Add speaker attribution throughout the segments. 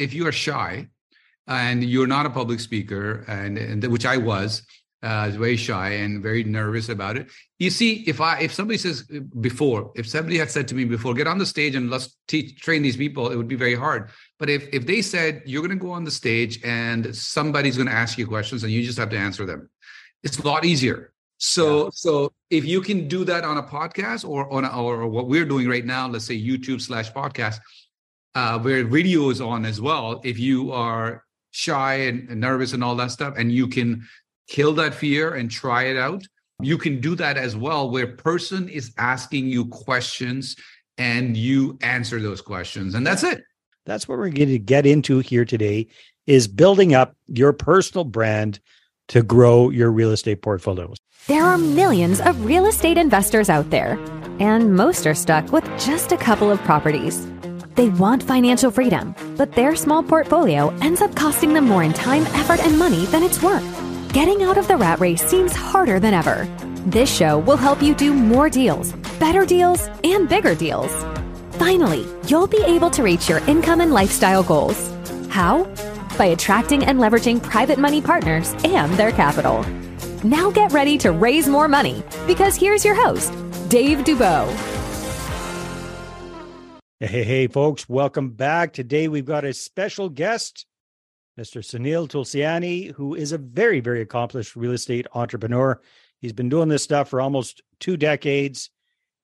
Speaker 1: if you are shy and you're not a public speaker, and, and which I was, uh, very shy and very nervous about it. You see, if I if somebody says before, if somebody had said to me before, get on the stage and let's teach train these people, it would be very hard. But if if they said you're going to go on the stage and somebody's going to ask you questions and you just have to answer them, it's a lot easier. So yeah. so if you can do that on a podcast or on a, or what we're doing right now, let's say YouTube slash podcast, uh, where video is on as well. If you are shy and, and nervous and all that stuff, and you can kill that fear and try it out. You can do that as well, where person is asking you questions and you answer those questions, and that's it.
Speaker 2: That's what we're going to get into here today is building up your personal brand to grow your real estate portfolios.
Speaker 3: There are millions of real estate investors out there, and most are stuck with just a couple of properties. They want financial freedom, but their small portfolio ends up costing them more in time, effort, and money than it's worth. Getting out of the rat race seems harder than ever. This show will help you do more deals, better deals, and bigger deals. Finally, you'll be able to reach your income and lifestyle goals. How? By attracting and leveraging private money partners and their capital. Now get ready to raise more money because here's your host, Dave Dubeau.
Speaker 2: Hey, hey, folks, welcome back. Today we've got a special guest. Mr. Sunil Tulsiani, who is a very, very accomplished real estate entrepreneur. He's been doing this stuff for almost two decades.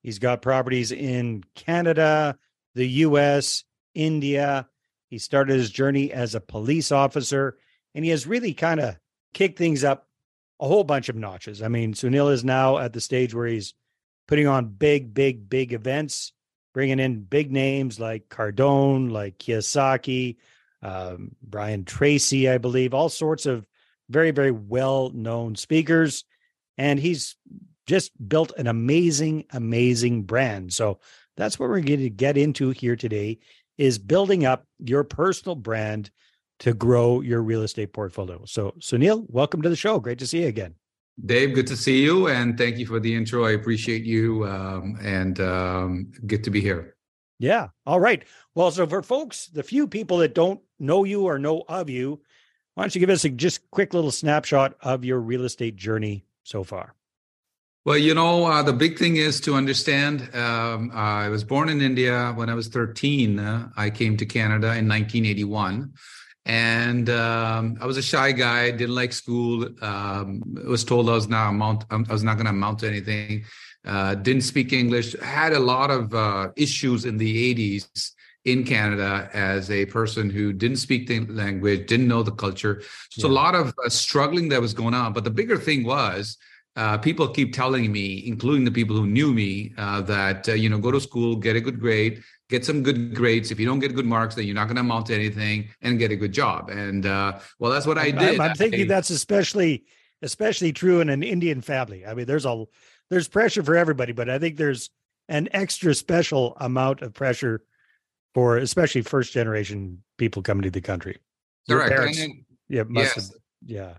Speaker 2: He's got properties in Canada, the US, India. He started his journey as a police officer, and he has really kind of kicked things up a whole bunch of notches. I mean, Sunil is now at the stage where he's putting on big, big, big events, bringing in big names like Cardone, like Kiyosaki, um, Brian Tracy, I believe, all sorts of very, very well known speakers. And he's just built an amazing, amazing brand. So that's what we're going to get into here today is building up your personal brand to grow your real estate portfolio. So, Sunil, welcome to the show. Great to see you again.
Speaker 1: Dave, good to see you, and thank you for the intro. I appreciate you, um, and um, good to be here.
Speaker 2: Yeah. All right. Well, so for folks, the few people that don't know you or know of you, why don't you give us a just quick little snapshot of your real estate journey so far?
Speaker 1: Well, you know, uh, the big thing is to understand. Um, I was born in India. When I was 13, uh, I came to Canada in 1981. And um, I was a shy guy, didn't like school. Um, was told I was not amount, I was not going to amount to anything. Uh, didn't speak English. Had a lot of uh, issues in the 80s in Canada as a person who didn't speak the language, didn't know the culture. So yeah. a lot of uh, struggling that was going on. But the bigger thing was uh, people keep telling me, including the people who knew me, uh, that uh, you know go to school, get a good grade, get some good grades. If you don't get good marks, then you're not going to amount to anything, and get a good job. And uh, well, that's what I did.
Speaker 2: I'm, I'm thinking I, that's especially especially true in an Indian family. I mean, there's a there's pressure for everybody, but I think there's an extra special amount of pressure for especially first generation people coming to the country.
Speaker 1: Correct. Parents, then,
Speaker 2: yeah, must yes. have, yeah.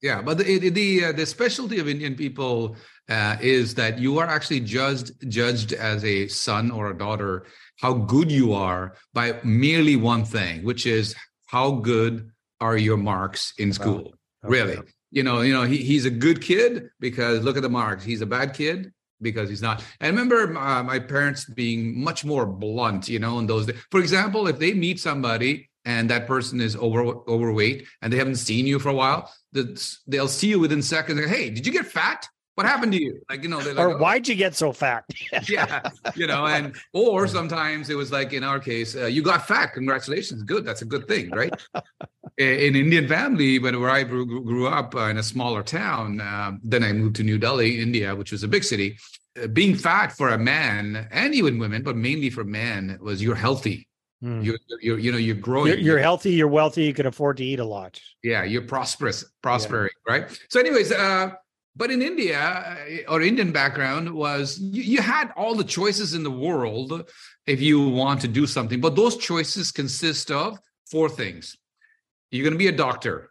Speaker 1: Yeah, but the the uh, the specialty of Indian people uh, is that you are actually judged judged as a son or a daughter how good you are by merely one thing, which is how good are your marks in school. Okay. Really, you know, you know, he, he's a good kid because look at the marks. He's a bad kid because he's not. I remember uh, my parents being much more blunt, you know, in those days. For example, if they meet somebody and that person is over overweight and they haven't seen you for a while, they'll see you within seconds. Like, hey, did you get fat? What happened to you? Like, you know, like,
Speaker 2: or oh. why'd you get so fat?
Speaker 1: yeah, you know, and or sometimes it was like in our case, uh, you got fat. Congratulations, good. That's a good thing, right? in Indian family, but where I grew, grew up uh, in a smaller town, uh, then I moved to New Delhi, India, which was a big city. Uh, being fat for a man and even women, but mainly for men, was you're healthy. Hmm. You're, you're, you know, you're growing.
Speaker 2: You're, you're, healthy. You're wealthy. You can afford to eat a lot.
Speaker 1: Yeah, you're prosperous, prospering, yeah. right? So, anyways, uh, but in India uh, or Indian background was you, you, had all the choices in the world if you want to do something, but those choices consist of four things. You're going to be a doctor,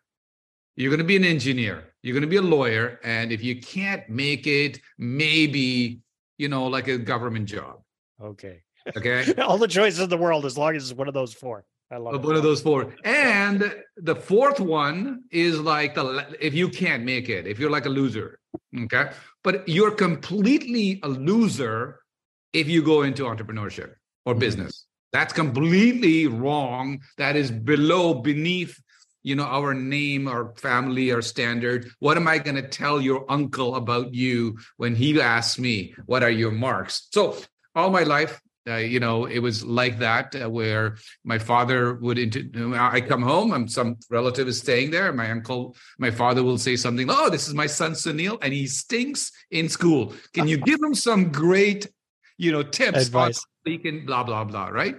Speaker 1: you're going to be an engineer, you're going to be a lawyer, and if you can't make it, maybe you know, like a government job.
Speaker 2: Okay.
Speaker 1: Okay.
Speaker 2: all the choices in the world, as long as it's one of those four. I love
Speaker 1: one of those four. And the fourth one is like the if you can't make it, if you're like a loser, okay. But you're completely a loser if you go into entrepreneurship or
Speaker 2: Mhm.
Speaker 1: business. That's completely wrong. That is below, beneath, you know, our name, our family, our standard. What am I going to tell your uncle about you when he asks me, "What are your marks?" So all my life, uh, you know, it was like that, uh, where my father would. Into, I come home, and some relative is staying there. My uncle, my father will say something. Oh, this is my son Sunil, and he stinks in school. Can you give him some great, you know, tips
Speaker 2: Advice.
Speaker 1: he can blah blah blah right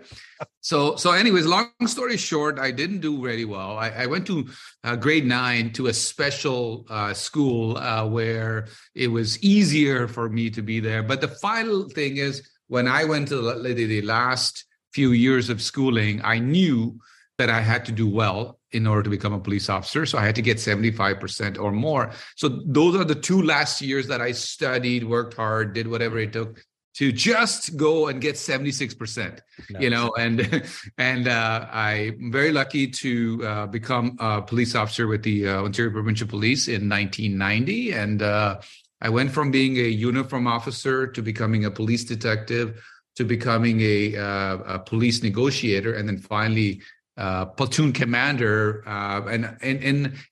Speaker 1: so so anyways long story short i didn't do very well i, I went to uh, grade nine to a special uh, school uh, where it was easier for me to be there but the final thing is when i went to the, the, last few years of schooling i knew that i had to do well in order to become a police officer so i had to get 75% or more. So those are the two last years that i studied worked hard did whatever it took to just go and get 76% you know and and uh, i'm very lucky to uh, become a police officer with the uh, ontario provincial police in 1990 and uh, i went from being a uniform officer to becoming a police detective to becoming a, uh, a police negotiator and then finally uh, platoon commander uh, and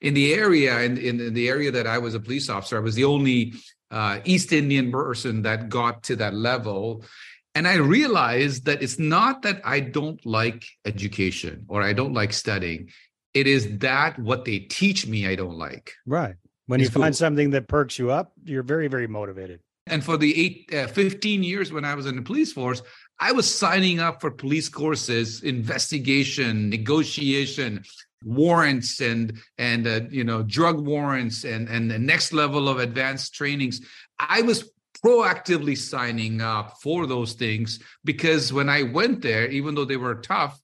Speaker 1: in the area in, in the area that i was a police officer i was the only uh, East Indian person that got to that level. And I realized that it's not that I don't like education or I don't like studying. It is that what they teach me I don't like.
Speaker 2: Right. When you
Speaker 1: It's
Speaker 2: find
Speaker 1: cool.
Speaker 2: something that perks you up, you're very, very motivated.
Speaker 1: And for the eight, uh, 15 years when I was in the police force, I was signing up for police courses, investigation, negotiation, warrants, and and uh, you know drug warrants, and and the next level of advanced trainings. I was proactively signing up for those things because when I went there, even though they were tough,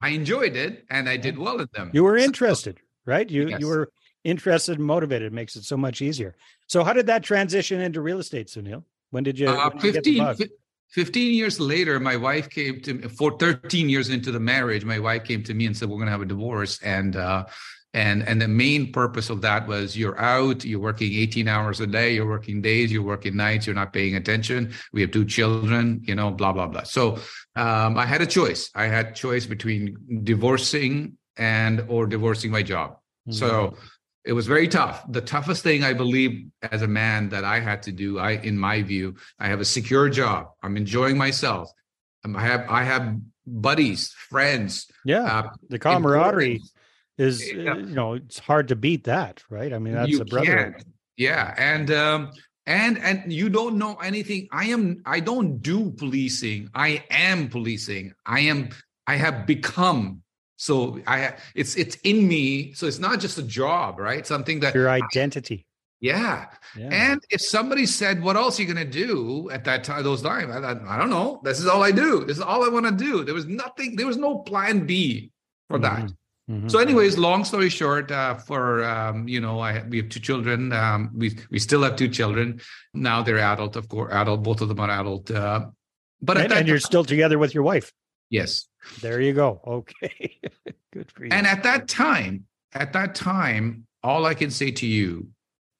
Speaker 1: I enjoyed it and I did well in them.
Speaker 2: You were
Speaker 1: So-
Speaker 2: interested, right? You
Speaker 1: Yes.
Speaker 2: you were interested and motivated. It makes it so much easier. So how did that transition into real estate, Sunil? When did you,
Speaker 1: Uh,
Speaker 2: when did you get the
Speaker 1: 15,
Speaker 2: bug?
Speaker 1: fif- 15 years later, my wife came to me for 13 years into the marriage. My wife came to me and said, We're going to have a divorce. And, uh, and, and the main purpose of that was you're out, you're working 18 hours a day, you're working days, you're working nights, you're not paying attention. We have two children, you know, blah, blah, blah. So um, I had a choice. I had choice between divorcing and or divorcing my job.
Speaker 2: Mhm.
Speaker 1: So it was very tough. The toughest thing I believe as a man that I had to do, I in my view, I have a secure job. I'm enjoying myself. Um, I have I have buddies, friends.
Speaker 2: yeah,
Speaker 1: Uh,
Speaker 2: the camaraderie is uh,
Speaker 1: Yeah.
Speaker 2: you know it's hard to beat that, right? I mean that's
Speaker 1: you
Speaker 2: a brotherhood.
Speaker 1: can't. Yeah, and um, and and you don't know anything. I am. I don't do policing. I am policing. I am. I have become. So I. It's it's in me. So it's not just a job, right? Something that.
Speaker 2: Your identity.
Speaker 1: Yeah.
Speaker 2: Yeah.
Speaker 1: And if somebody said, "What else are you going to do at that time?" Those times, I, thought, I don't know. This is all I do. This is all I want to do. There was nothing. There was no plan B for that.
Speaker 2: Mhm. Mhm.
Speaker 1: So, anyways, long story short, uh, for um, you know, I we have two children. Um, we we still have two children. Now they're adult, of course, adult. Both of them are adult. Uh, but
Speaker 2: and,
Speaker 1: that
Speaker 2: and you're
Speaker 1: time-
Speaker 2: still together with your wife.
Speaker 1: yes.
Speaker 2: There you go. Okay. Good for you.
Speaker 1: And at that time, at that time, all I can say to you,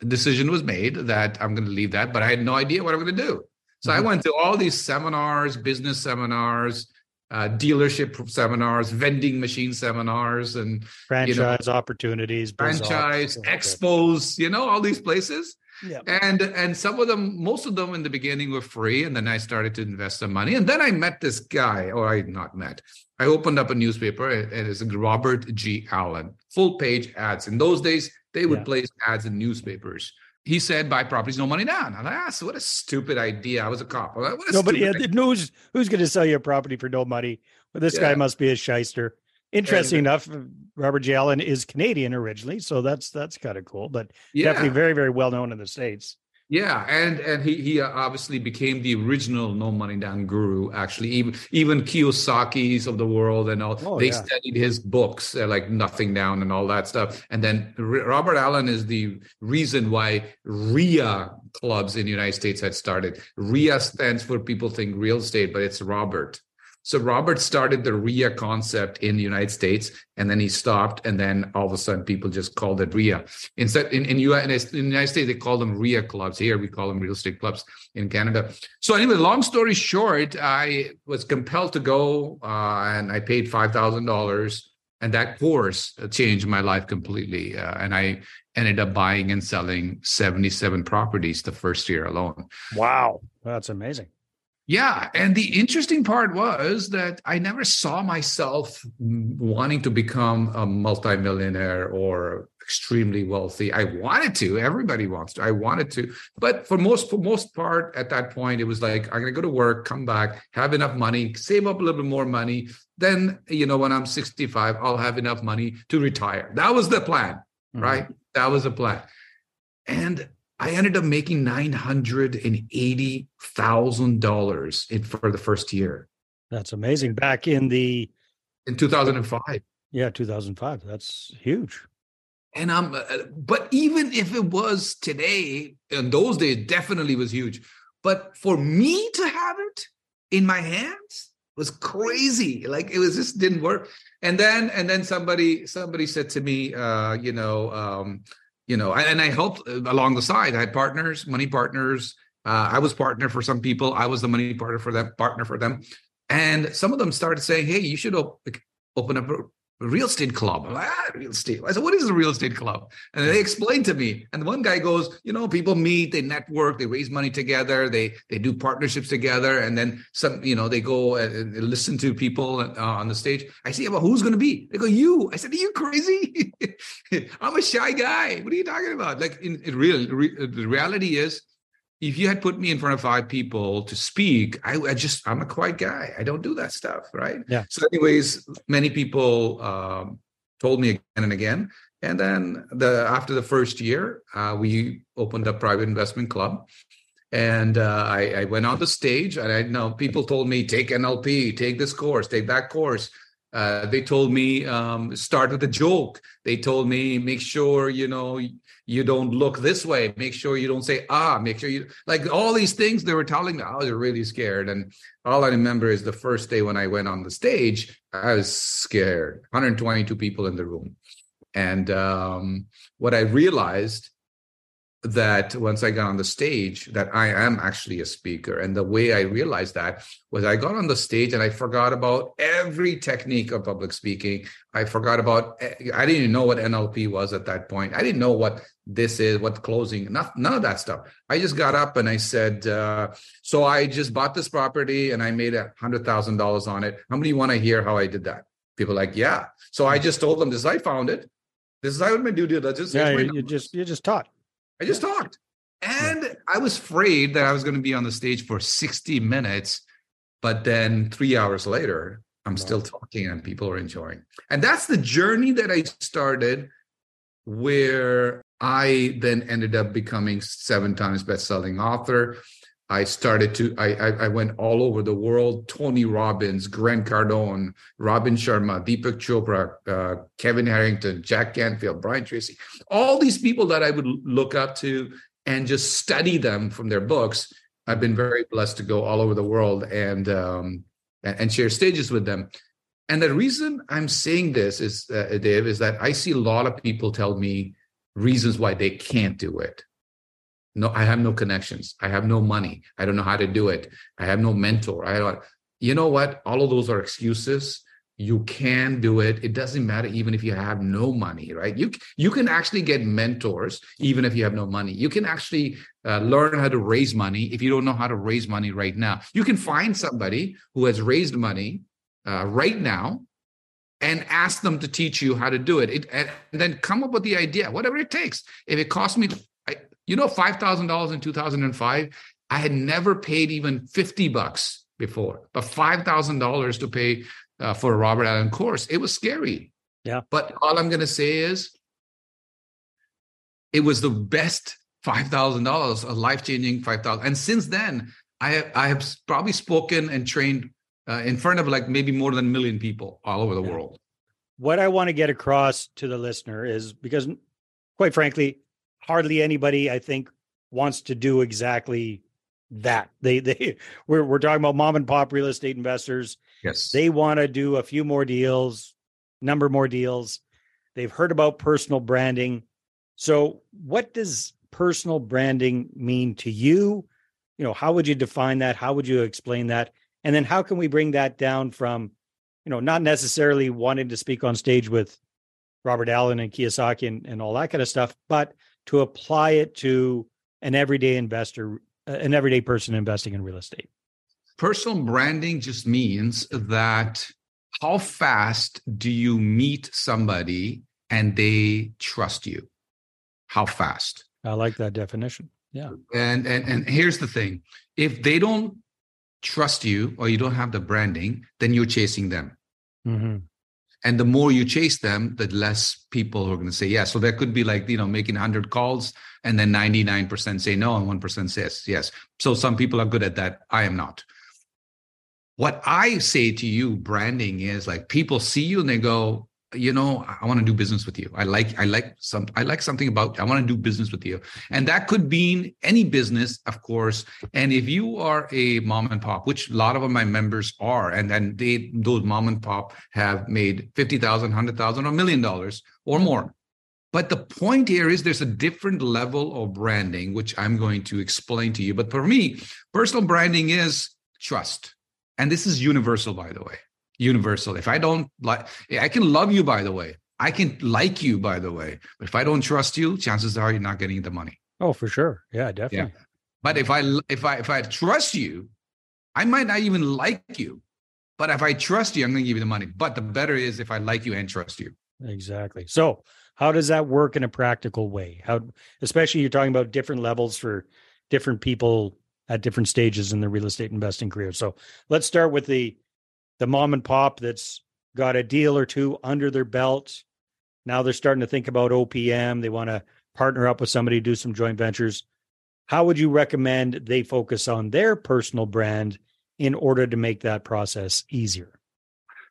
Speaker 1: the decision was made that I'm going to leave that, but I had no idea what I'm going to do. So I
Speaker 2: Mhm.
Speaker 1: went to all these seminars, business seminars, uh, dealership seminars, vending machine seminars, and
Speaker 2: franchise opportunities,
Speaker 1: franchise expos. You know, all these places.
Speaker 2: Yeah.
Speaker 1: and and some of them most of them in the beginning were free and then i started to invest some money and then i met this guy or i not met i opened up a newspaper and it's robert g allen full page ads in those days they would
Speaker 2: Yeah.
Speaker 1: place ads in newspapers he said buy properties no money down and i asked what a stupid idea i was a cop I'm like, what a
Speaker 2: No, but yeah, who's who's going to sell you a property for no money? Well, this guy must be a shyster. Interesting enough, Robert G. Allen is Canadian originally, so that's that's kind of cool. But
Speaker 1: yeah.
Speaker 2: definitely very very well known in the states.
Speaker 1: Yeah, and and he he uh, obviously became the original no money down guru. Actually, even even Kiyosaki's of the world and all
Speaker 2: Oh,
Speaker 1: they
Speaker 2: yeah.
Speaker 1: studied his books uh, like Nothing Down and all that stuff. And then R- Robert Allen is the reason why RIA clubs in the United States had started. RIA stands for people think real estate, but it's Robert. So Robert started the RIA concept in the United States, and then he stopped, and then all of a sudden people just called it RIA. Instead, in in, US, in the United States, they call them RIA clubs. Here we call them real estate clubs in Canada. So anyway, long story short, I was compelled to go, uh, and I paid five thousand dollars, and that course changed my life completely. Uh, and I ended up buying and selling seventy seven properties the first year alone.
Speaker 2: Wow, that's amazing.
Speaker 1: Yeah. And the interesting part was that I never saw myself wanting to become a multimillionaire or extremely wealthy. I wanted to. Everybody wants to. I wanted to. But for most for most part at that point, it was like I'm gonna go to work, come back, have enough money, save up a little bit more money. Then, you know, when I'm 65, I'll have enough money to retire. That was the plan, mm-hmm. right? That was the plan. And I ended up making nine hundred and eighty thousand dollars for the first year.
Speaker 2: That's amazing. Back in the
Speaker 1: in two thousand and five.
Speaker 2: Yeah, two thousand five. That's huge.
Speaker 1: And I'm, uh, but even if it was today, in those days, definitely was huge. But for me to have it in my hands was crazy. Like it was just didn't work. And then, and then somebody, somebody said to me, uh, you know, um, you know, and I helped uh, along the side. I had partners, money partners. Uh, I was partner for some people. I was the money partner for them, partner for them. And some of them started saying, "Hey, you should op- open up real estate club. Ah, real estate. I said, what is a real estate club? And they explained to me. And one guy goes, you know, people meet, they network, they raise money together, they they do partnerships together, and then some, you know, they go and listen to people uh, on the stage. I say, well, who's going to be? They go, you. I said, are you crazy? I'm a shy guy. What are you talking about? Like, in, in real, re, the reality is if you had put me in front of five people to speak, I, I, just I'm a quiet guy. I don't do that stuff, right?
Speaker 2: Yeah.
Speaker 1: So, anyways, many people um, told me again and again, and then the after the first year, uh, we opened a private investment club, and uh, I, I, went on the stage, and I know people told me take NLP, take this course, take that course. Uh, they told me um, start with a joke. They told me make sure you know you don't look this way. Make sure you don't say ah. Make sure you like all these things they were telling me. I was really scared, and all I remember is the first day when I went on the stage, I was scared. 122 people in the room, and um, what I realized that once I got on the stage, that I am actually a speaker. And the way I realized that was I got on the stage and I forgot about every technique of public speaking. I forgot about, I didn't even know what NLP was at that point. I didn't know what this is, what closing, not, none of that stuff. I just got up and I said, uh, so I just bought this property and I made a hundred thousand dollars on it. How many want to hear how I did that? People like, yeah. So I just told them this, I found it. This is how I'm going to do it.
Speaker 2: Yeah, you just, you just taught.
Speaker 1: I just talked. And I was afraid that I was going to be on the stage for 60 minutes, but then three hours later, I'm still talking and people are enjoying. And that's the journey that I started where I then ended up becoming seven times best-selling author. I started to I, I, I went all over the world. Tony Robbins, Grant Cardone, Robin Sharma, Deepak Chopra, uh, Kevin Harrington, Jack Canfield, Brian Tracy, all these people that I would look up to and just study them from their books. I've been very blessed to go all over the world and um, and share stages with them. And the reason I'm saying this is, uh, Dave, is that I see a lot of people tell me reasons why they can't do it no i have no connections. I have no money. I don't know how to do it. I have no mentor. I don't you know what? All of those are excuses. You can do it. It doesn't matter even if you have no money right? You you can actually get mentors even if you have no money. You can actually uh, learn how to raise money if you don't know how to raise money right now. You can find somebody who has raised money uh, right now and ask them to teach you how to do it, it and then come up with the idea whatever it takes. If it costs me you know, $5,000 in 2005, I had never paid even 50 bucks before, but $5,000 to pay uh, for a Robert Allen course, it was scary.
Speaker 2: Yeah.
Speaker 1: But all I'm going to say is it was the best $5,000, a life-changing 5,000. And since then, I have, I have probably spoken and trained uh, in front of like maybe more than a million people all over the yeah. world.
Speaker 2: What I want to get across to the listener is because quite frankly, hardly anybody, I think, wants to do exactly that. They they we're we're talking about mom and pop real estate investors.
Speaker 1: Yes.
Speaker 2: They want to do a few more deals, number more deals. They've heard about personal branding. So, what does personal branding mean to you? You know, how would you define that? How would you explain that? And then how can we bring that down from, you know, not necessarily wanting to speak on stage with Robert Allen and Kiyosaki and, and all that kind of stuff, but to apply it to an everyday investor, uh, an everyday person investing in real estate?
Speaker 1: Personal branding just means that how fast do you meet somebody and they trust you? How fast?
Speaker 2: I like that definition. Yeah.
Speaker 1: And and and here's the thing. If they don't trust you or you don't have the branding, then you're chasing them.
Speaker 2: Mm-hmm.
Speaker 1: And the more you chase them, the less people are going to say yes. So there could be like, you know, making 100 calls and then 99% say no and 1% says yes. So some people are good at that. I am not. What I say to you, branding is like people see you and they go, you know i want to do business with you. I like i like some i like something about i want to do business with you. And that could mean any business of course. And if you are a mom and pop which a lot of my members are and then they those mom and pop have made 50000 100000 or million dollars or more. But the point here is there's a different level of branding which i'm going to explain to you. But for me personal branding is trust. And this is universal by the way universal. If I don't like, I can love you, by the way. I can like you, by the way. But if I don't trust you, chances are you're not getting the money.
Speaker 2: Oh, for sure. Yeah, definitely. Yeah.
Speaker 1: But if I if I if I trust you, I might not even like you. But if I trust you, I'm going to give you the money. But the better is if I like you and trust you.
Speaker 2: Exactly. So, how does that work in a practical way? How, especially you're talking about different levels for different people at different stages in the real estate investing career. So, let's start with the the mom and pop that's got a deal or two under their belt. Now they're starting to think about OPM. They want to partner up with somebody, do some joint ventures. How would you recommend they focus on their personal brand in order to make that process easier?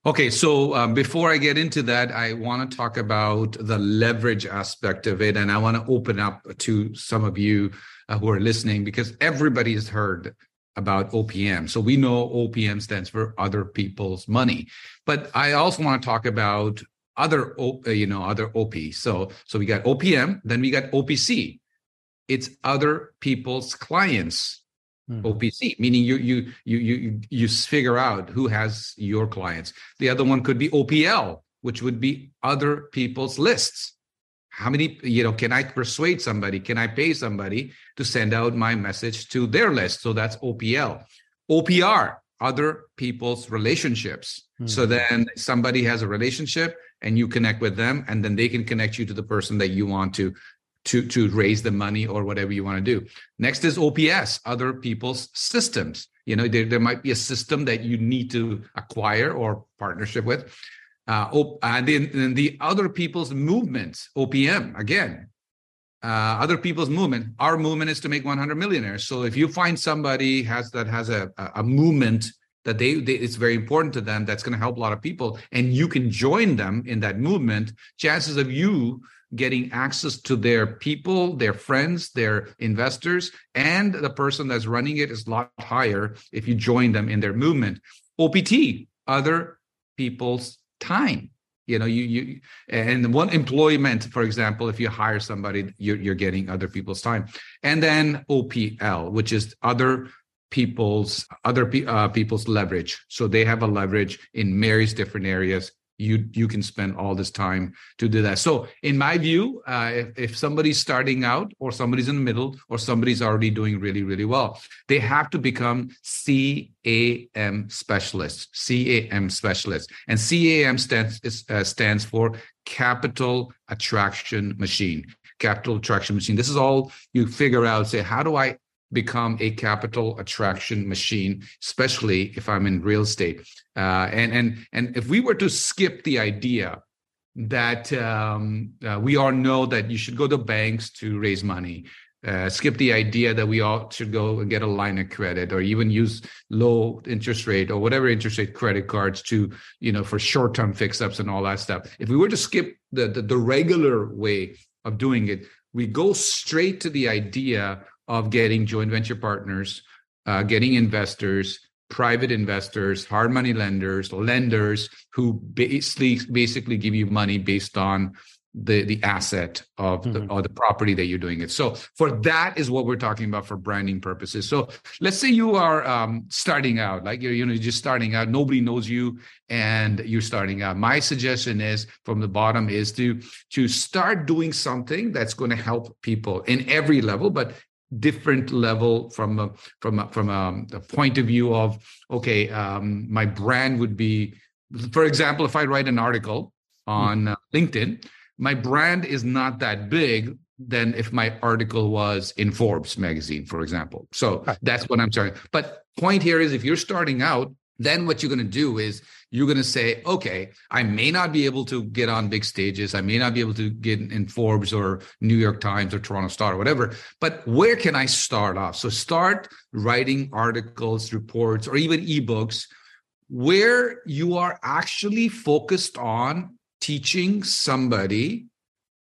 Speaker 1: Okay, so um, before I get into that, I want to talk about the leverage aspect of it. And I want to open up to some of you uh, who are listening because everybody has heard about OPM. So we know OPM stands for other people's money, but I also want to talk about other, uh, you know, other OP. So, so we got OPM, then we got OPC. It's other people's clients. Mm-hmm. OPC, meaning you you you you you figure out who has your clients. The other one could be OPL, which would be other people's lists how many you know can i persuade somebody? Can i pay somebody to send out my message to their list? So that's opl opr other people's relationships. Mm-hmm. so then somebody has a relationship and you connect with them and then they can connect you to the person that you want to to to raise the money or whatever you want to do. Next is ops other people's systems. You know there, there might be a system that you need to acquire or partnership with uh, op- and then the other people's movements, OPM, again, uh, other people's movement. Our movement is to make 100 millionaires. So if you find somebody has that has a, a movement that they, they it's very important to them, that's going to help a lot of people, and you can join them in that movement. Chances of you getting access to their people, their friends, their investors, and the person that's running it is a lot higher if you join them in their movement. OPT, other people's time you know you you and one employment for example if you hire somebody you're, you're getting other people's time. And then opl which is other people's other uh, people's leverage. So they have a leverage in various different areas you you can spend all this time to do that. So in my view uh, if, if somebody's starting out or somebody's in the middle or somebody's already doing really really well they have to become cam specialists cam specialists. And cam stands is, uh, stands for capital attraction machine. Capital attraction machine. This is all you figure out say how do i become a capital attraction machine, especially if I'm in real estate. Uh, and and and if we were to skip the idea that um, uh, we all know that you should go to banks to raise money. Uh, skip the idea that we all should go and get a line of credit or even use low interest rate or whatever interest rate credit cards to you know for short term fix ups and all that stuff if we were to skip the, the the regular way of doing it we go straight to the idea of getting joint venture partners uh, getting investors, private investors, hard money lenders, lenders who basically basically give you money based on the the asset of the mm-hmm. or the property that you're doing it. So for that is what we're talking about for branding purposes. So let's say you are um, starting out, like you're you know just starting out, nobody knows you, and you're starting out. My suggestion is from the bottom is to to start doing something that's going to help people in every level, but different level from a, from a, from a, a point of view of okay, um, my brand would be, for example, if I write an article on uh, LinkedIn my brand is not that big than if my article was in Forbes magazine, for example. So right. that's what I'm saying. But point here is if you're starting out, then what you're going to do is you're going to say, okay, I may not be able to get on big stages. I may not be able to get in Forbes or New York Times or Toronto Star or whatever, but where can I start off? So start writing articles, reports, or even ebooks where you are actually focused on teaching somebody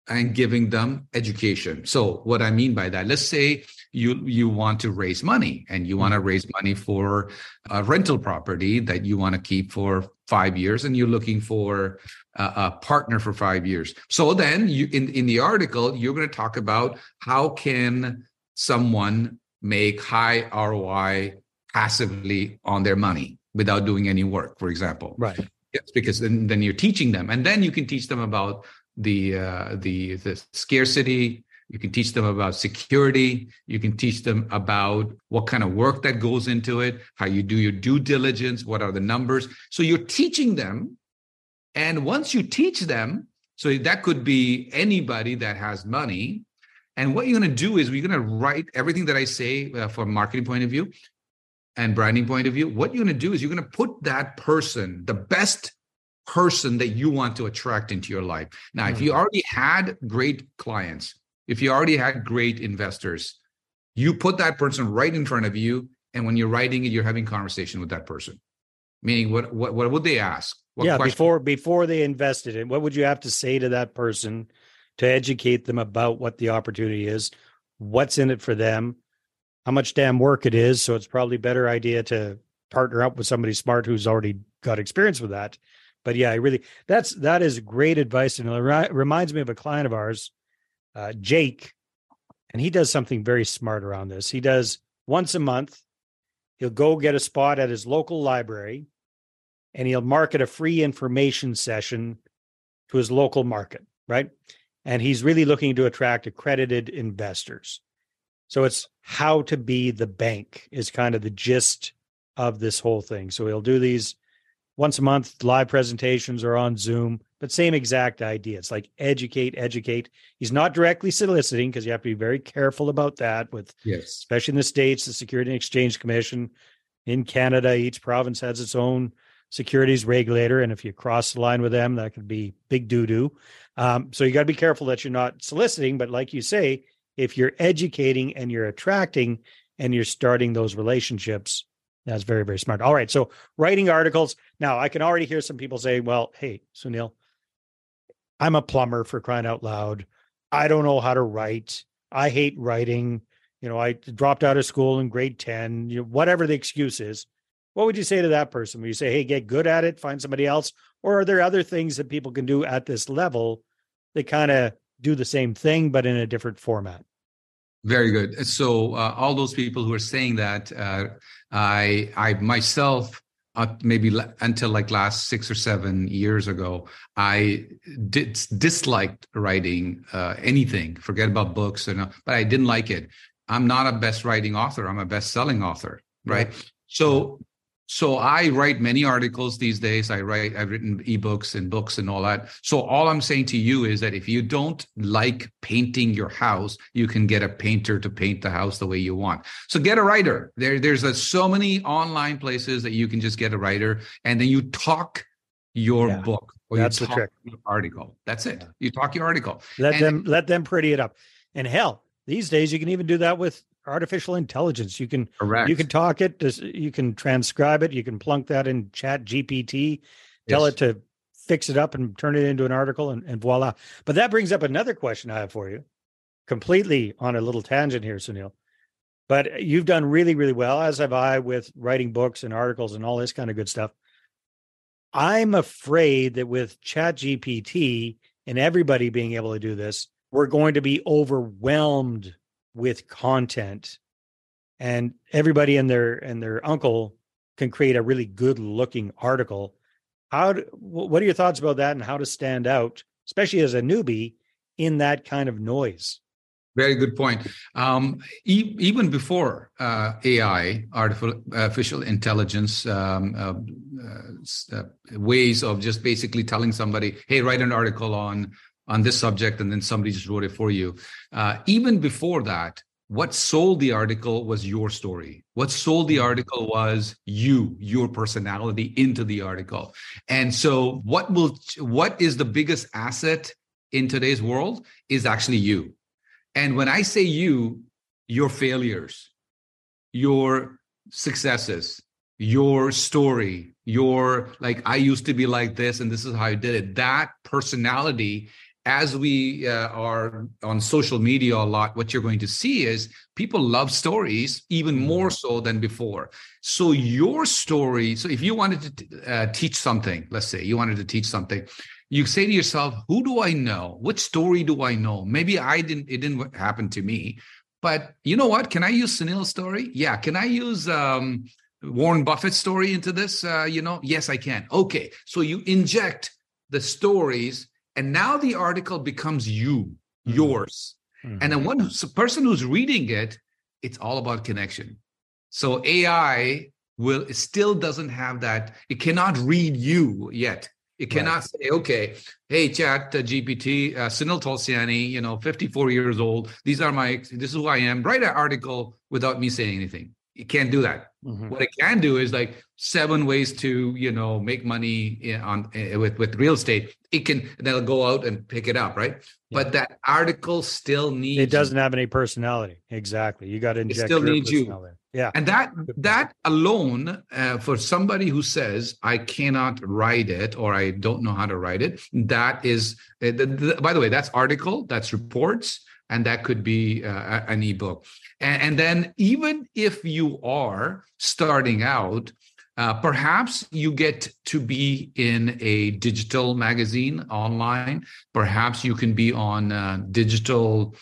Speaker 1: and giving them education. So what I mean by that, let's say you you want to raise money and you want to raise money for a rental property that you want to keep for 5 years and you're looking for a, a partner for 5 years. So then you in in the article you're going to talk about how can someone make high ROI passively on their money without doing any work for example.
Speaker 2: Right.
Speaker 1: Yes, because then, then you're teaching them, and then you can teach them about the uh, the the scarcity. You can teach them about security. You can teach them about what kind of work that goes into it, how you do your due diligence, what are the numbers. So you're teaching them, and once you teach them, so that could be anybody that has money. And what you're going to do is we're going to write everything that I say uh, from a marketing point of view and branding point of view, what you're going to do is you're going to put that person, the best person that you want to attract into your life. Now, mm-hmm. if you hmm. already had great clients, if you already had great investors, you put that person right in front of you. And when you're writing it, you're having conversation with that person. Meaning, what what what would they ask? What
Speaker 2: yeah, question? before before they invested in, what would you have to say to that person to educate them about what the opportunity is, what's in it for them, how much damn work it is. So it's probably better idea to partner up with somebody smart who's already got experience with that. But yeah, I really that's that is great advice, and it reminds me of a client of ours, uh, Jake, and he does something very smart around this. He does once a month. He'll go get a spot at his local library, and he'll market a free information session to his local market, right? And he's really looking to attract accredited investors. So it's how to be the bank is kind of the gist of this whole thing. So he'll do these once a month live presentations or on Zoom, but same exact idea. It's like educate, educate. He's not directly soliciting because you have to be very careful about that with
Speaker 1: yes,
Speaker 2: especially in the States, the Security and Exchange Commission. In Canada, each province has its own securities regulator. And if you cross the line with them, that could be big doo doo. Um, so you got to be careful that you're not soliciting, but like you say, if you're educating and you're attracting and you're starting those relationships, that's very, very smart. All right. So writing articles. Now I can already hear some people say, well, hey, Sunil, I'm a plumber for crying out loud. I don't know how to write. I hate writing. You know, I dropped out of school in grade 10, you know, whatever the excuse is. What would you say to that person? Would you say, hey, get good at it, find somebody else? Or are there other things that people can do at this level that kind of do the same thing but in a different format
Speaker 1: very good so uh, all those people who are saying that uh, i i myself uh, maybe until like last six or seven years ago i did disliked writing uh, anything. Forget about books and but i didn't like it. I'm not a best writing author. I'm a best selling author right? So so I write many articles these days. I write, I've written ebooks and books and all that. So all I'm saying to you is that if you don't like painting your house, you can get a painter to paint the house the way you want. So get a writer. There, there's a, so many online places that you can just get a writer, and then you talk your yeah, book
Speaker 2: or that's the trick.
Speaker 1: article. That's it. You talk your article.
Speaker 2: Let and, them let them pretty it up. And hell, these days you can even do that with artificial intelligence. You can
Speaker 1: Correct.
Speaker 2: you can talk it, you can transcribe it, you can plunk that in Chat GPT, tell yes. it to fix it up and turn it into an article, and, and voila. But that brings up another question I have for you, completely on a little tangent here, Sunil. But you've done really, really well, as have I, with writing books and articles and all this kind of good stuff. I'm afraid that with Chat GPT and everybody being able to do this, we're going to be overwhelmed with content. And everybody and their and their uncle can create a really good looking article. How do, what are your thoughts about that and how to stand out, especially as a newbie in that kind of noise?
Speaker 1: Very good point. Um, e- even before uh, AI, artificial intelligence, um, uh, uh, ways of just basically telling somebody, "Hey, write an article on on this subject," and then somebody just wrote it for you. Uh, even before that, what sold the article was your story. What sold the article was you, your personality into the article. And so, what will what is the biggest asset in today's world is actually you and when I say you, your failures, your successes, your story, your like, I used to be like this and this is how I did it, that personality as we uh, are on social media a lot, what you're going to see is people love stories even mm-hmm. more so than before. So, your story, so if you wanted to uh, teach something, let's say you wanted to teach something, you say to yourself, who do I know? What story do I know? Maybe I didn't, it didn't happen to me. But you know what? Can I use Sunil's story? Yeah. Can I use um, Warren Buffett's story into this? Uh, you know, yes, I can. Okay. So you inject the stories, and now the article becomes you, mm-hmm. yours. Mm-hmm. And then one person who's reading it, it's all about connection. So AI will it still doesn't have that, it cannot read you yet It cannot right. say, okay, hey, chat uh, GPT, uh, Sunil Tulsiani, you know, 54 years old. These are my, this is who I am. Write an article without me saying anything. You can't do that. Mm-hmm. What it can do is like seven ways to, you know, make money on with with real estate. It can they'll go out and pick it up, right? Yeah. But that article still needs.
Speaker 2: It doesn't have any personality. Exactly. You got to inject.
Speaker 1: It still needs you.
Speaker 2: Yeah.
Speaker 1: And that that alone, uh, for somebody who says I cannot write it or I don't know how to write it, that is. Uh, the, the, by the way, that's article, that's reports, and that could be uh, an ebook. And, and then even if you are starting out. Uh, perhaps you get to be in a digital magazine online. Perhaps you can be on uh, digital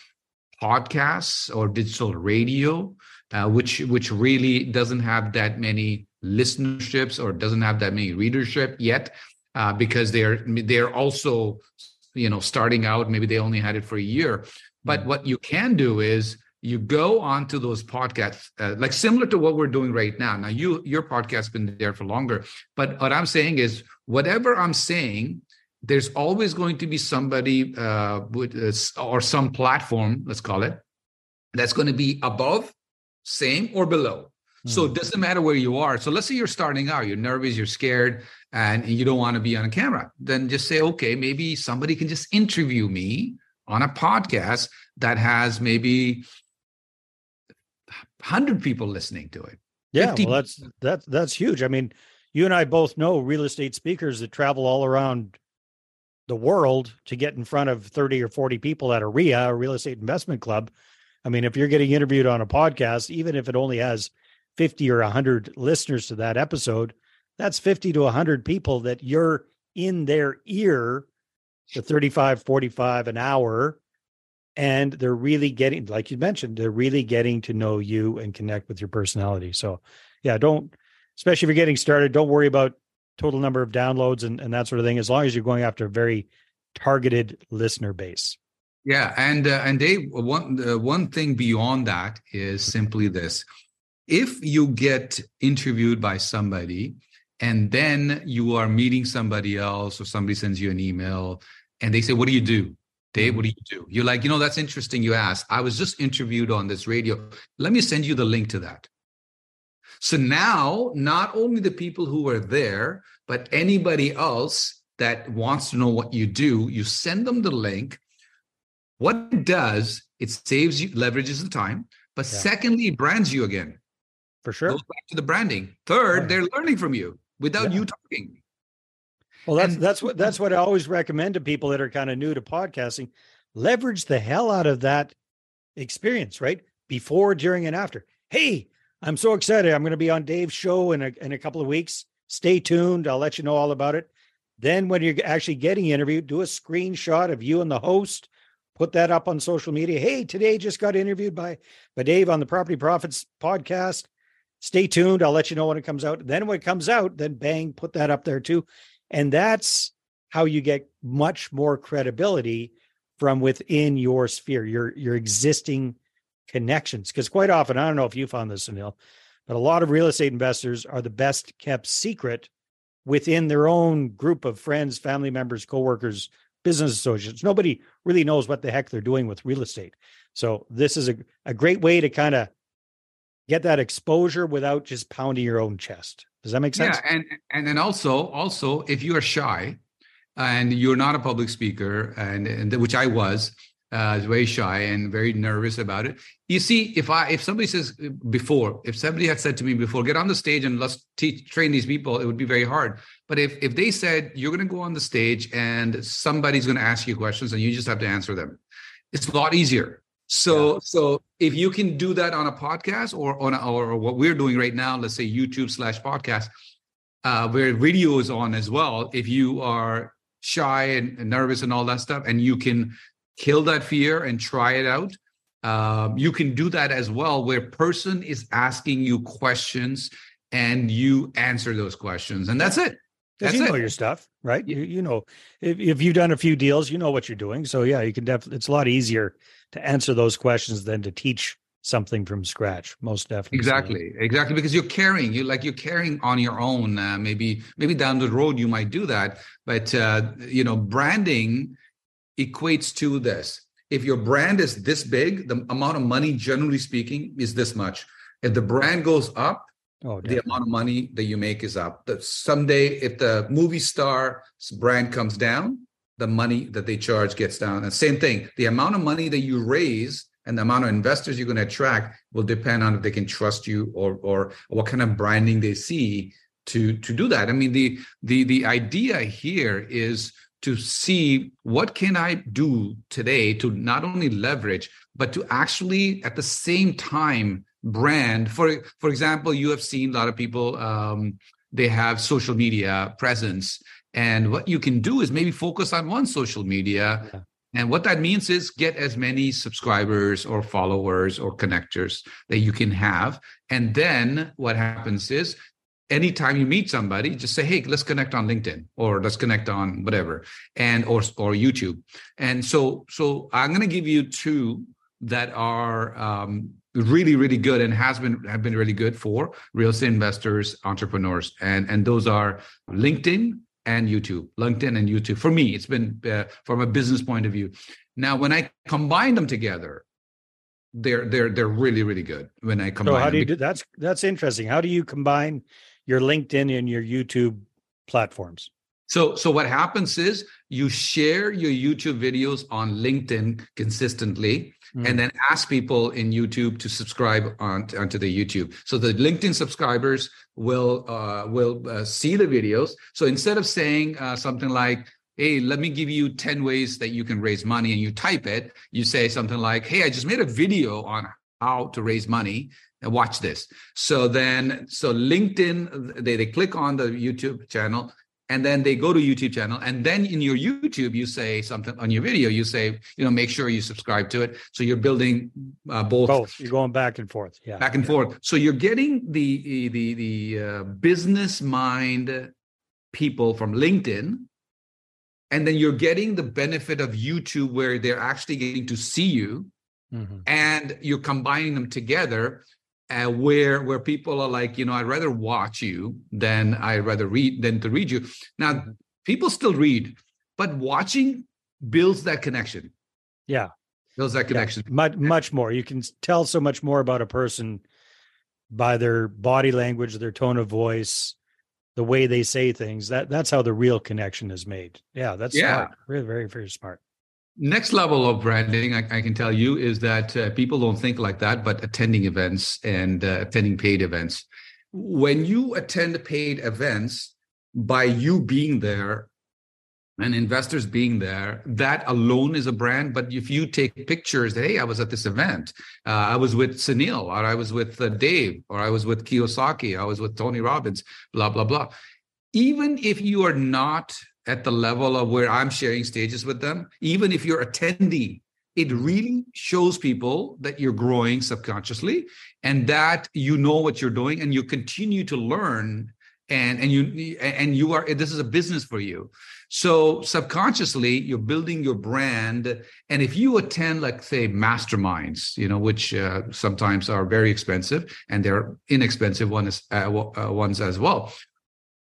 Speaker 1: podcasts or digital radio uh, which which really doesn't have that many listenerships or doesn't have that many readership yet, uh, because they're they're also you know starting out. Maybe they only had it for a year. But what you can do is you go onto those podcasts, uh, like similar to what we're doing right now. Now, you your podcast's been there for longer, but what I'm saying is, whatever I'm saying, there's always going to be somebody uh, with, uh, or some platform, let's call it, that's going to be above same or below. So it hmm. doesn't matter where you are. So let's say you're starting out, you're nervous, you're scared, and you don't want to be on a camera. Then just say, okay, maybe somebody can just interview me on a podcast that has maybe 100 people listening to it.
Speaker 2: Yeah, well, that's that's that's huge. I mean, you and I both know real estate speakers that travel all around the world to get in front of 30 or 40 people at a RIA, a real estate investment club I mean, if you're getting interviewed on a podcast, even if it only has 50 or 100 listeners to that episode, that's 50 to 100 people that you're in their ear for 35, 45 an hour. And they're really getting, like you mentioned, they're really getting to know you and connect with your personality. So, yeah, don't, especially if you're getting started, don't worry about total number of downloads and, and that sort of thing, as long as you're going after a very targeted listener base.
Speaker 1: Yeah, and uh, and Dave, one uh, one thing beyond that is simply this: if you get interviewed by somebody, and then you are meeting somebody else, or somebody sends you an email, and they say, "What do you do?" Dave, what do you do? You're like, you know, that's interesting. You asked. I was just interviewed on this radio. Let me send you the link to that. So now, not only the people who are there, but anybody else that wants to know what you do, you send them the link what it does, it saves you, leverages the time, but yeah. secondly, it brands you again.
Speaker 2: For sure.
Speaker 1: Goes back to the branding. Third, yeah. they're learning from you without yeah. you talking.
Speaker 2: Well, that's and, that's what that's what I always recommend to people that are kind of new to podcasting. Leverage the hell out of that experience, right? Before, during, and after. Hey, I'm so excited. I'm going to be on Dave's show in a, in a couple of weeks. Stay tuned. I'll let you know all about it. Then, when you're actually getting interviewed, do a screenshot of you and the host. Put that up on social media. Hey, today just got interviewed by by Dave on the Property Profits podcast. Stay tuned. I'll let you know when it comes out. Then when it comes out, then bang, put that up there too. And that's how you get much more credibility from within your sphere, your your existing connections. Because quite often, I don't know if you found this, Sunil, but a lot of real estate investors are the best kept secret within their own group of friends, family members, coworkers, business associates. Nobody really knows what the heck they're doing with real estate. So this is a, a great way to kind of get that exposure without just pounding your own chest. Does that make sense?
Speaker 1: Yeah, and and then also also if you are shy and you're not a public speaker, and, and which I was, uh, was very shy and very nervous about it. You see, if I if somebody says uh, before, if somebody had said to me before, get on the stage and let's teach train these people, it would be very hard. But if if they said you're going to go on the stage and somebody's going to ask you questions and you just have to answer them, it's a lot easier. So yeah. so if you can do that on a podcast or on a, or what we're doing right now, let's say YouTube slash podcast, uh, where video is on as well. If you are shy and, and nervous and all that stuff, and you can kill that fear and try it out. Um, you can do that as well, where person is asking you questions and you answer those questions, and that's it.
Speaker 2: Because you know it. your stuff, right? You you know if, if you've done a few deals, you know what you're doing. So yeah, you can definitely. It's a lot easier to answer those questions than to teach something from scratch most definitely
Speaker 1: exactly exactly because you're carrying you like you're carrying on your own uh, maybe maybe down the road you might do that but uh, you know branding equates to this. If your brand is this big, the amount of money, generally speaking, is this much. If the brand goes up, oh, the amount of money that you make is up. That someday, if the movie star brand comes down, the money that they charge gets down. And same thing, the amount of money that you raise and the amount of investors you're going to attract will depend on if they can trust you or or what kind of branding they see to to do that. I mean, the the the idea here is to see what can i do today to not only leverage but to actually at the same time brand for for example you have seen a lot of people um, they have social media presence and what you can do is maybe focus on one social media. Yeah. and what that means is get as many subscribers or followers or connectors that you can have. And then what happens is anytime you meet somebody just say hey let's connect on linkedin or let's connect on whatever and or or youtube. And so so i'm going to give you two that are um, really really good and has been have been really good for real estate investors entrepreneurs and and those are linkedin and youtube linkedin and youtube for me it's been uh, from a business point of view now when i combine them together they're they're they're really really good when i combine
Speaker 2: so how do you do that's that's interesting how do you combine your LinkedIn and your YouTube platforms?
Speaker 1: So, so what happens is you share your YouTube videos on LinkedIn consistently, mm. and then ask people in YouTube to subscribe on onto the YouTube. So the LinkedIn subscribers will uh, will uh, see the videos. So instead of saying uh, something like, "Hey, let me give you ten ways that you can raise money," and you type it, you say something like, "Hey, I just made a video on how to raise money and watch this so then so linkedin they, they click on the youtube channel and then they go to youtube channel and then in your youtube you say something on your video you say you know make sure you subscribe to it. So you're building uh, both.
Speaker 2: Both. You're going back and forth. Yeah.
Speaker 1: Back and
Speaker 2: yeah.
Speaker 1: forth. So you're getting the the the uh, business mind people from linkedin and then you're getting the benefit of youtube where they're actually getting to see you mm-hmm. and you're combining them together uh, where where people are like, you know, I'd rather watch you than I'd rather read than to read you. Now, mm-hmm. people still read, but watching builds that connection.
Speaker 2: Yeah,
Speaker 1: builds that connection.
Speaker 2: Yeah, much much more. You can tell so much more about a person by their body language, their tone of voice, the way they say things. That that's how the real connection is made. Yeah, that's yeah, smart. very very very smart
Speaker 1: next level of branding I, I, can tell you is that uh, people don't think like that but attending events and uh, attending paid events. When you attend paid events by you being there and investors being there that alone is a brand. But if you take pictures hey i was at this event. Uh, i was with sunil or i was with uh, dave or i was with kiyosaki i was with tony robbins blah blah blah. Even if you are not at the level of where i'm sharing stages with them. Even if you're attendee it really shows people that you're growing subconsciously and that you know what you're doing and you continue to learn and and you and you are this is a business for you. So subconsciously you're building your brand. And if you attend like say masterminds you know which uh, sometimes are very expensive and they're inexpensive uh, uh, ones as well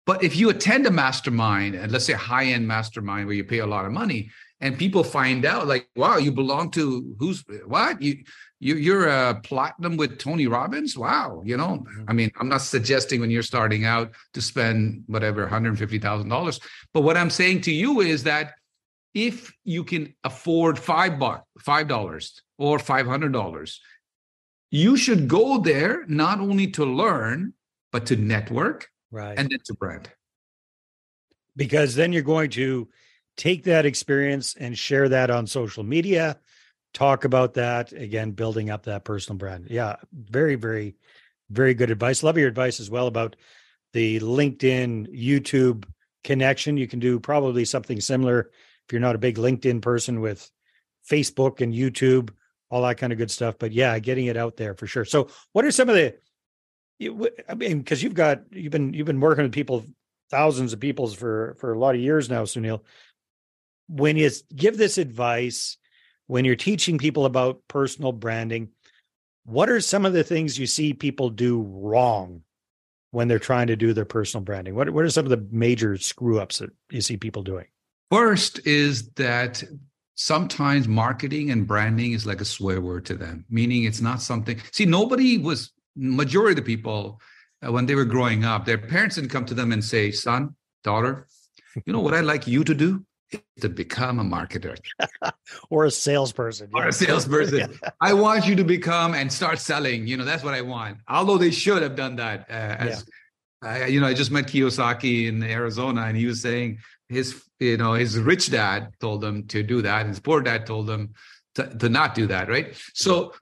Speaker 1: but if you attend a mastermind and let's say a high end mastermind where you pay a lot of money and people find out like wow you belong to who's what? You you you're a platinum with tony robbins? Wow you know? I mean i'm not suggesting when you're starting out to spend whatever $150000 but what i'm saying to you is that if you can afford five bucks five dollars or five hundred dollars you should go there not only to learn but to network
Speaker 2: right.
Speaker 1: and then to brand.
Speaker 2: Because then you're going to take that experience and share that on social media talk about that again building up that personal brand. Yeah very very very good advice. Love your advice as well about the linkedin youtube connection. You can do probably something similar if you're not a big linkedin person with facebook and youtube all that kind of good stuff but yeah getting it out there for sure. So what are some of the i mean because you've got you've been you've been working with people thousands of peoples for for a lot of years now sunil when you give this advice, when you're teaching people about personal branding, what are some of the things you see people do wrong when they're trying to do their personal branding? What, what are some of the major screw ups that you see people doing?
Speaker 1: First is that sometimes marketing and branding is like a swear word to them, meaning it's not something. See, nobody was, majority of the people, uh, when they were growing up, their parents didn't come to them and say, son, daughter, you know what I'd like you to do? Is to become a marketer.
Speaker 2: Or a salesperson
Speaker 1: or a salesperson. I want you to become and start selling. You know that's what i want. Although they should have done that uh, as yeah. you know i just met kiyosaki in arizona and he was saying his you know his rich dad told him to do that and his poor dad told him to, to not do that right? So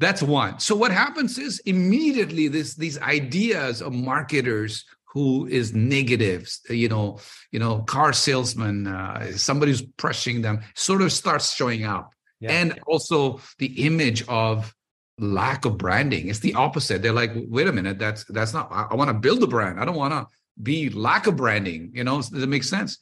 Speaker 1: that's one. So what happens is immediately this these ideas of marketers who is negative you know you know car salesman uh, somebody who's pressing them sort of starts showing up. Yeah. and also the image of lack of branding it's the opposite. They're like wait a minute that's that's not i, I want to build a brand. I don't want to be lack of branding you know does it make sense?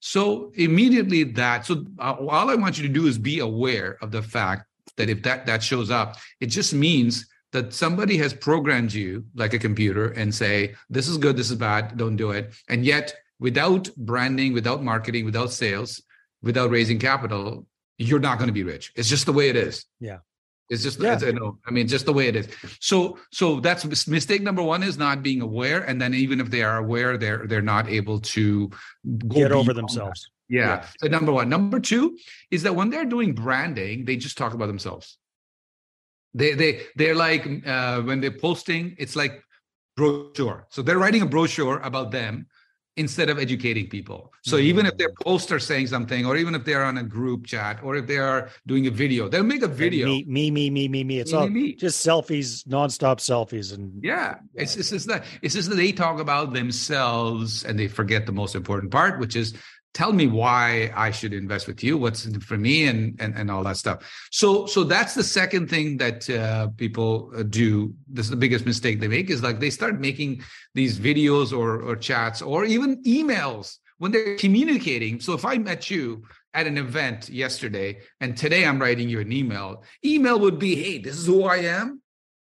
Speaker 1: So immediately that so uh, all i want you to do is be aware of the fact that if that that shows up it just means that somebody has programmed you like a computer and say this is good this is bad don't do it and yet without branding without marketing without sales without raising capital you're not going to be rich it's just the way it is
Speaker 2: yeah
Speaker 1: it's just yeah. It's, you know, I mean, just the way it is. So, so that's mistake number one is not being aware, and then even if they are aware, they're they're not able to
Speaker 2: get over themselves.
Speaker 1: Yeah. yeah. So number one. Number two is that when they're doing branding, they just talk about themselves. They they they're like uh, when they're posting, it's like brochure. So they're writing a brochure about them instead of educating people. So mm-hmm. even if their post are saying something, or even if they're on a group chat, or if they are doing a video, they'll make a video.
Speaker 2: Me, me, me, me, me, me. It's me, all me. just selfies, nonstop selfies, and
Speaker 1: yeah, it's it's just that it's just that they talk about themselves and they forget the most important part, which is tell me why I should invest with you, what's for me, and and and all that stuff. So so that's the second thing that uh, people uh, do. This is the biggest mistake they make is like they start making these videos or or chats or even emails when they're communicating. So if I met you at an event yesterday and today I'm writing you an email, email would be, hey, this is who I am.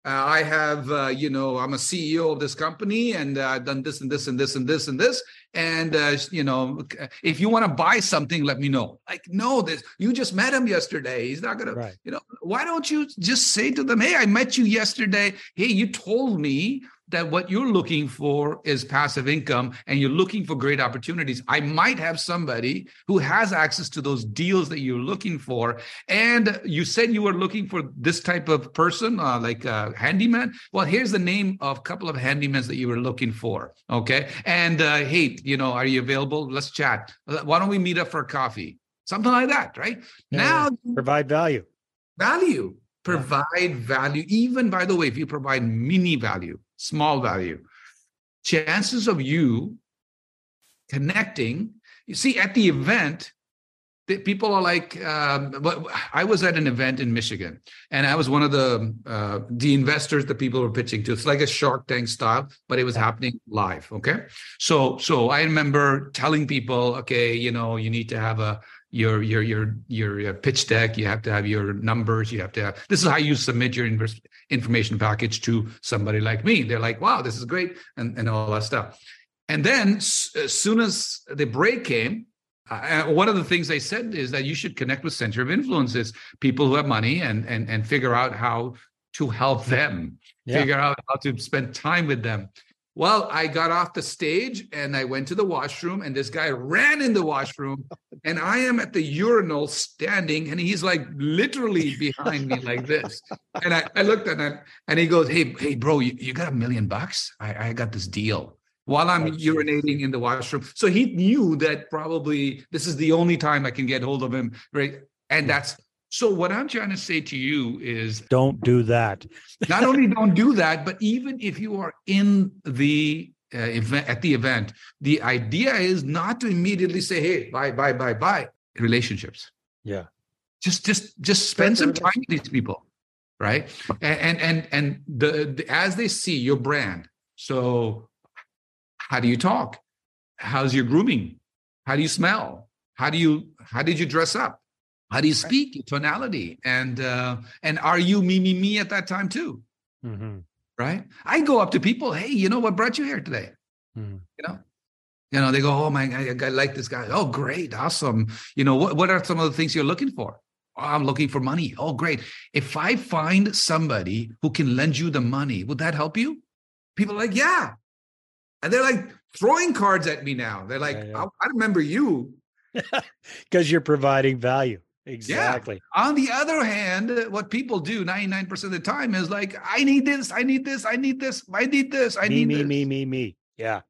Speaker 1: Uh, I have, uh, you know, I'm a CEO of this company and uh, I've done this and this and this and this and this. And, uh, you know, if you want to buy something, let me know. Like, no, this, you just met him yesterday. He's not going right. to, you know, why don't you just say to them, hey, I met you yesterday. Hey, you told me that what you're looking for is passive income and you're looking for great opportunities, I might have somebody who has access to those deals that you're looking for. And you said you were looking for this type of person, uh, like a handyman. Well, here's the name of a couple of handymans that you were looking for. Okay. And uh, hey, you know, are you available? Let's chat. Why don't we meet up for coffee? Something like that, right?
Speaker 2: Yeah,
Speaker 1: now,
Speaker 2: provide value.
Speaker 1: Value provide value even by the way if you provide mini value small value. Chances of you connecting you see at the event people are like um, i was at an event in michigan and i was one of the uh, the investors that people were pitching to. It's like a shark tank style but it was happening live okay? So so i remember telling people okay you know you need to have a your your your your pitch deck. You have to have your numbers. You have to have this is how you submit your information package to somebody like me. They're like wow this is great and, and all that stuff. And then as soon as the break came uh, one of the things they said is that you should connect with center of influences people who have money and and and figure out how to help them. Yeah. figure out how to spend time with them well, I got off the stage and I went to the washroom, and this guy ran in the washroom, and I am at the urinal standing, and he's like literally behind me like this. And I, I looked at him, and he goes, "Hey, hey, bro, you, you got a million bucks? I, I got this deal." While I'm urinating in the washroom, so he knew that probably this is the only time I can get hold of him, right? And that's so what I'm trying to say to you is
Speaker 2: don't do that.
Speaker 1: not only don't do that, but even if you are in the uh, event at the event, the idea is not to immediately say, "Hey, bye, bye, bye, bye." Relationships.
Speaker 2: Yeah.
Speaker 1: Just, just, just spend some time with these people, right? And and and, and the, the as they see your brand. So, how do you talk? How's your grooming? How do you smell? How do you how did you dress up? How do you speak? Right. Tonality, and uh, and are you me me me at that time too? Mm-hmm. Right. I go up to people. Hey, you know what brought you here today? Mm-hmm. You know, you know they go, oh my, I, I like this guy. Oh, great, awesome. You know what? What are some of the things you're looking for? Oh, I'm looking for money. Oh, great. If I find somebody who can lend you the money, would that help you? People are like, yeah. And they're like throwing cards at me now. They're like, yeah, yeah. I, I remember you.
Speaker 2: Because you're providing value. Exactly.
Speaker 1: Yeah. On the other hand, what people do 99% of the time is like, I need this, I need this, I need this, I need this, I
Speaker 2: me,
Speaker 1: need
Speaker 2: me,
Speaker 1: this.
Speaker 2: me, me, me. Yeah.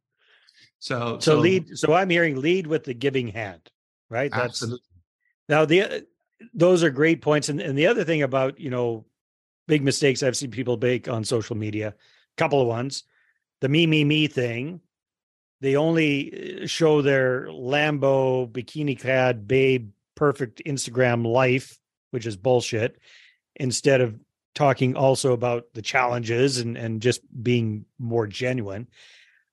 Speaker 1: So,
Speaker 2: so, so lead. So I'm hearing lead with the giving hand, right?
Speaker 1: That's absolutely.
Speaker 2: Now the those are great points, and and the other thing about you know big mistakes I've seen people make on social media, a couple of ones, the me me me thing. They only uh, show their Lambo bikini clad babe perfect Instagram life, which is bullshit, instead of talking also about the challenges and, and just being more genuine.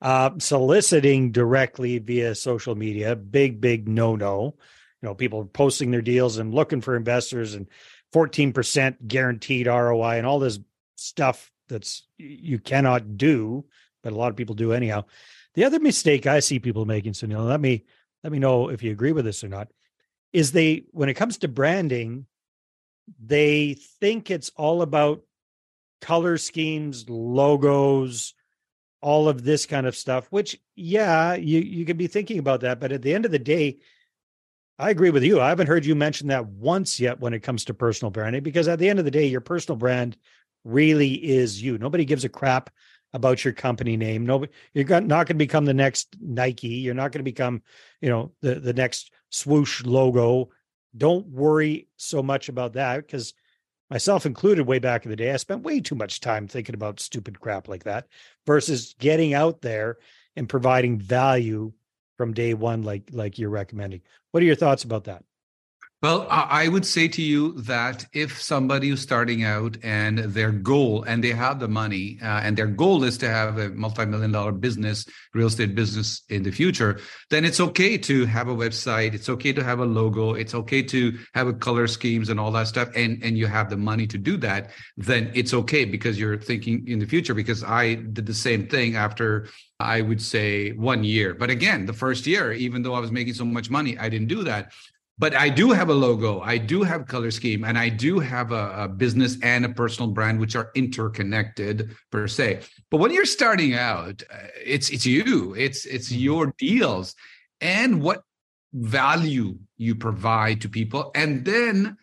Speaker 2: Uh, soliciting directly via social media, big, big no no. You know, people posting their deals and looking for investors and 14% guaranteed ROI and all this stuff that's you cannot do, but a lot of people do anyhow. The other mistake I see people making, so Sunil, let me let me know if you agree with this or not, is they when it comes to branding they think it's all about color schemes logos all of this kind of stuff which yeah you you can be thinking about that but at the end of the day i agree with you. I haven't heard you mention that once yet when it comes to personal branding because at the end of the day your personal brand really is you. Nobody gives a crap about your company name nobody you're not going to become the next nike you're not going to become you know the the next swoosh logo. Don't worry so much about that because myself included way back in the day, I spent way too much time thinking about stupid crap like that versus getting out there and providing value from day one, like like you're recommending. What are your thoughts about that?
Speaker 1: Well, I would say to you that if somebody is starting out and their goal, and they have the money, uh, and their goal is to have a multi-million dollar business, real estate business in the future, then it's okay to have a website. It's okay to have a logo. It's okay to have a color schemes and all that stuff. And and you have the money to do that, then it's okay because you're thinking in the future. Because I did the same thing after I would say one year. But again, the first year, even though I was making so much money, I didn't do that but I do have a logo, I do have color scheme, and I do have a, a, business and a personal brand which are interconnected per se. But when you're starting out, uh, it's it's you, it's it's mm-hmm. your deals, and what value you provide to people, and then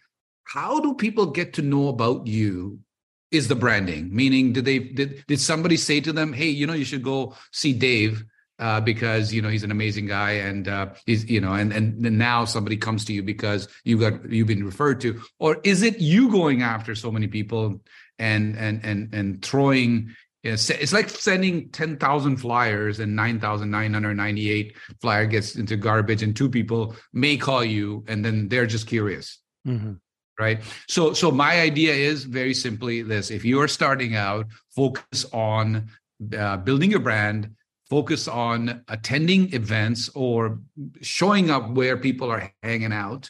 Speaker 1: how do people get to know about you is the branding meaning did they did, did somebody say to them hey you know you should go see dave uh, because you know he's an amazing guy and uh, he's you know and and now somebody comes to you because you got you've been referred to. Or is it you going after so many people and and and and throwing you know, it's like sending 10,000 flyers and 9,998 flyer gets into garbage and two people may call you and then they're just curious. Mm-hmm. Right? So so my idea is very simply this. If you are starting out focus on uh, building your brand focus on attending events or showing up where people are hanging out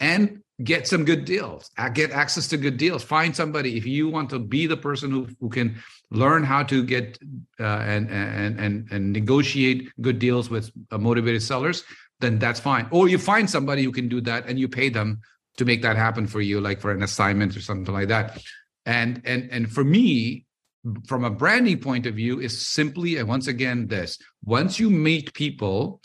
Speaker 1: and get some good deals get access to good deals. Find somebody. If you want to be the person who, who can learn how to get uh, and, and and and negotiate good deals with uh, motivated sellers then that's fine. Or you find somebody who can do that and you pay them to make that happen for you like for an assignment or something like that. And and and for me from a branding point of view is simply and once again this once you meet people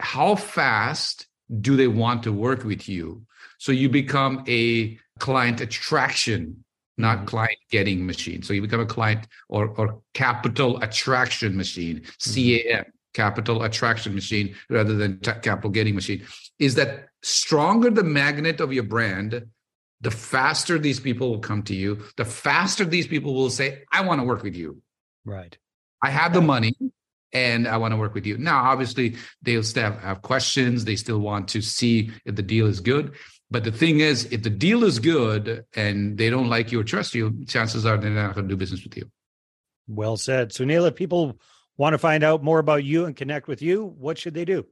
Speaker 1: how fast do they want to work with you so you become a client attraction not mm-hmm. client getting machine so you become a client or or capital attraction machine mm-hmm. cam capital attraction machine rather than t- capital getting machine is that stronger the magnet of your brand the faster these people will come to you the faster these people will say i want to work with you.
Speaker 2: Right.
Speaker 1: I have the money and i want to work with you. Now obviously they'll still have, questions. They still want to see if the deal is good. But the thing is if the deal is good and they don't like you or trust you chances are they're not going to do business with you.
Speaker 2: Well said. Sunil if people want to find out more about you and connect with you what should they do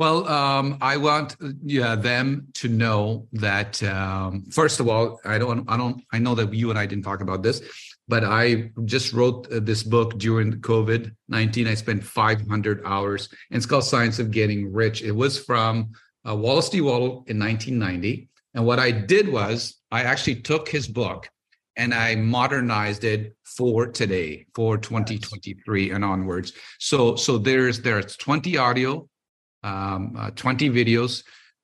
Speaker 1: well, um, I want yeah, them to know that um, first of all, I don't, I don't, I know that you and I didn't talk about this, but I just wrote uh, this book during COVID nineteen. I spent five hundred hours, and it's called Science of Getting Rich. It was from uh, Wallace D. Wattles in nineteen ninety, and what I did was I actually took his book and I modernized it for today, for 2023 and onwards. So, so there's there's 20 audio um, uh, 20 videos,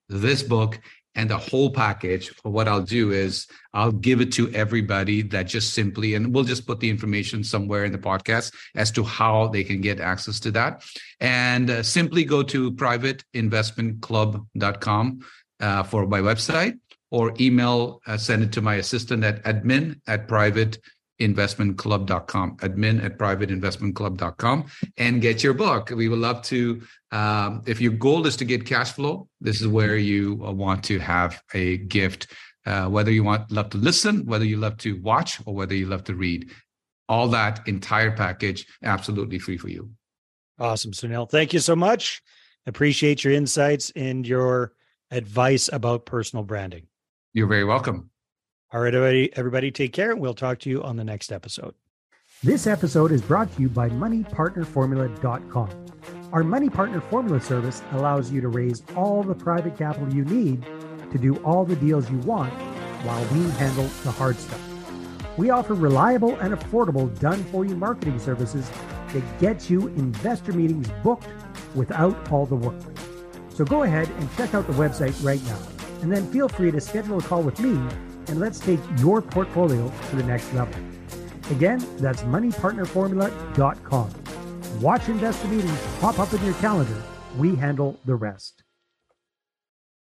Speaker 1: this book, and the whole package. What I'll do is I'll give it to everybody that just simply, and we'll just put the information somewhere in the podcast as to how they can get access to that. And uh, simply go to privateinvestmentclub.com uh, for my website or email, uh, send it to my assistant at admin at private investmentclub.com admin at privateinvestmentclub.com and get your book. We would love to um, if your goal is to get cash flow this is where you uh, want to have a gift uh, whether you want love to listen whether you love to watch or whether you love to read. All that entire package absolutely free for you.
Speaker 2: Awesome sunil. Thank you so much. Appreciate your insights and your advice about personal branding.
Speaker 1: You're very welcome
Speaker 2: all right, everybody, everybody take care, and we'll talk to you on the next episode.
Speaker 4: This episode is brought to you by MoneyPartnerFormula.com. Our Money Partner Formula service allows you to raise all the private capital you need to do all the deals you want while we handle the hard stuff. We offer reliable and affordable done for you marketing services that get you investor meetings booked without all the work. So go ahead and check out the website right now, and then feel free to schedule a call with me and let's take your portfolio to the next level. Again, that's moneypartnerformula.com. Watch investor meetings pop up in your calendar. We handle the rest.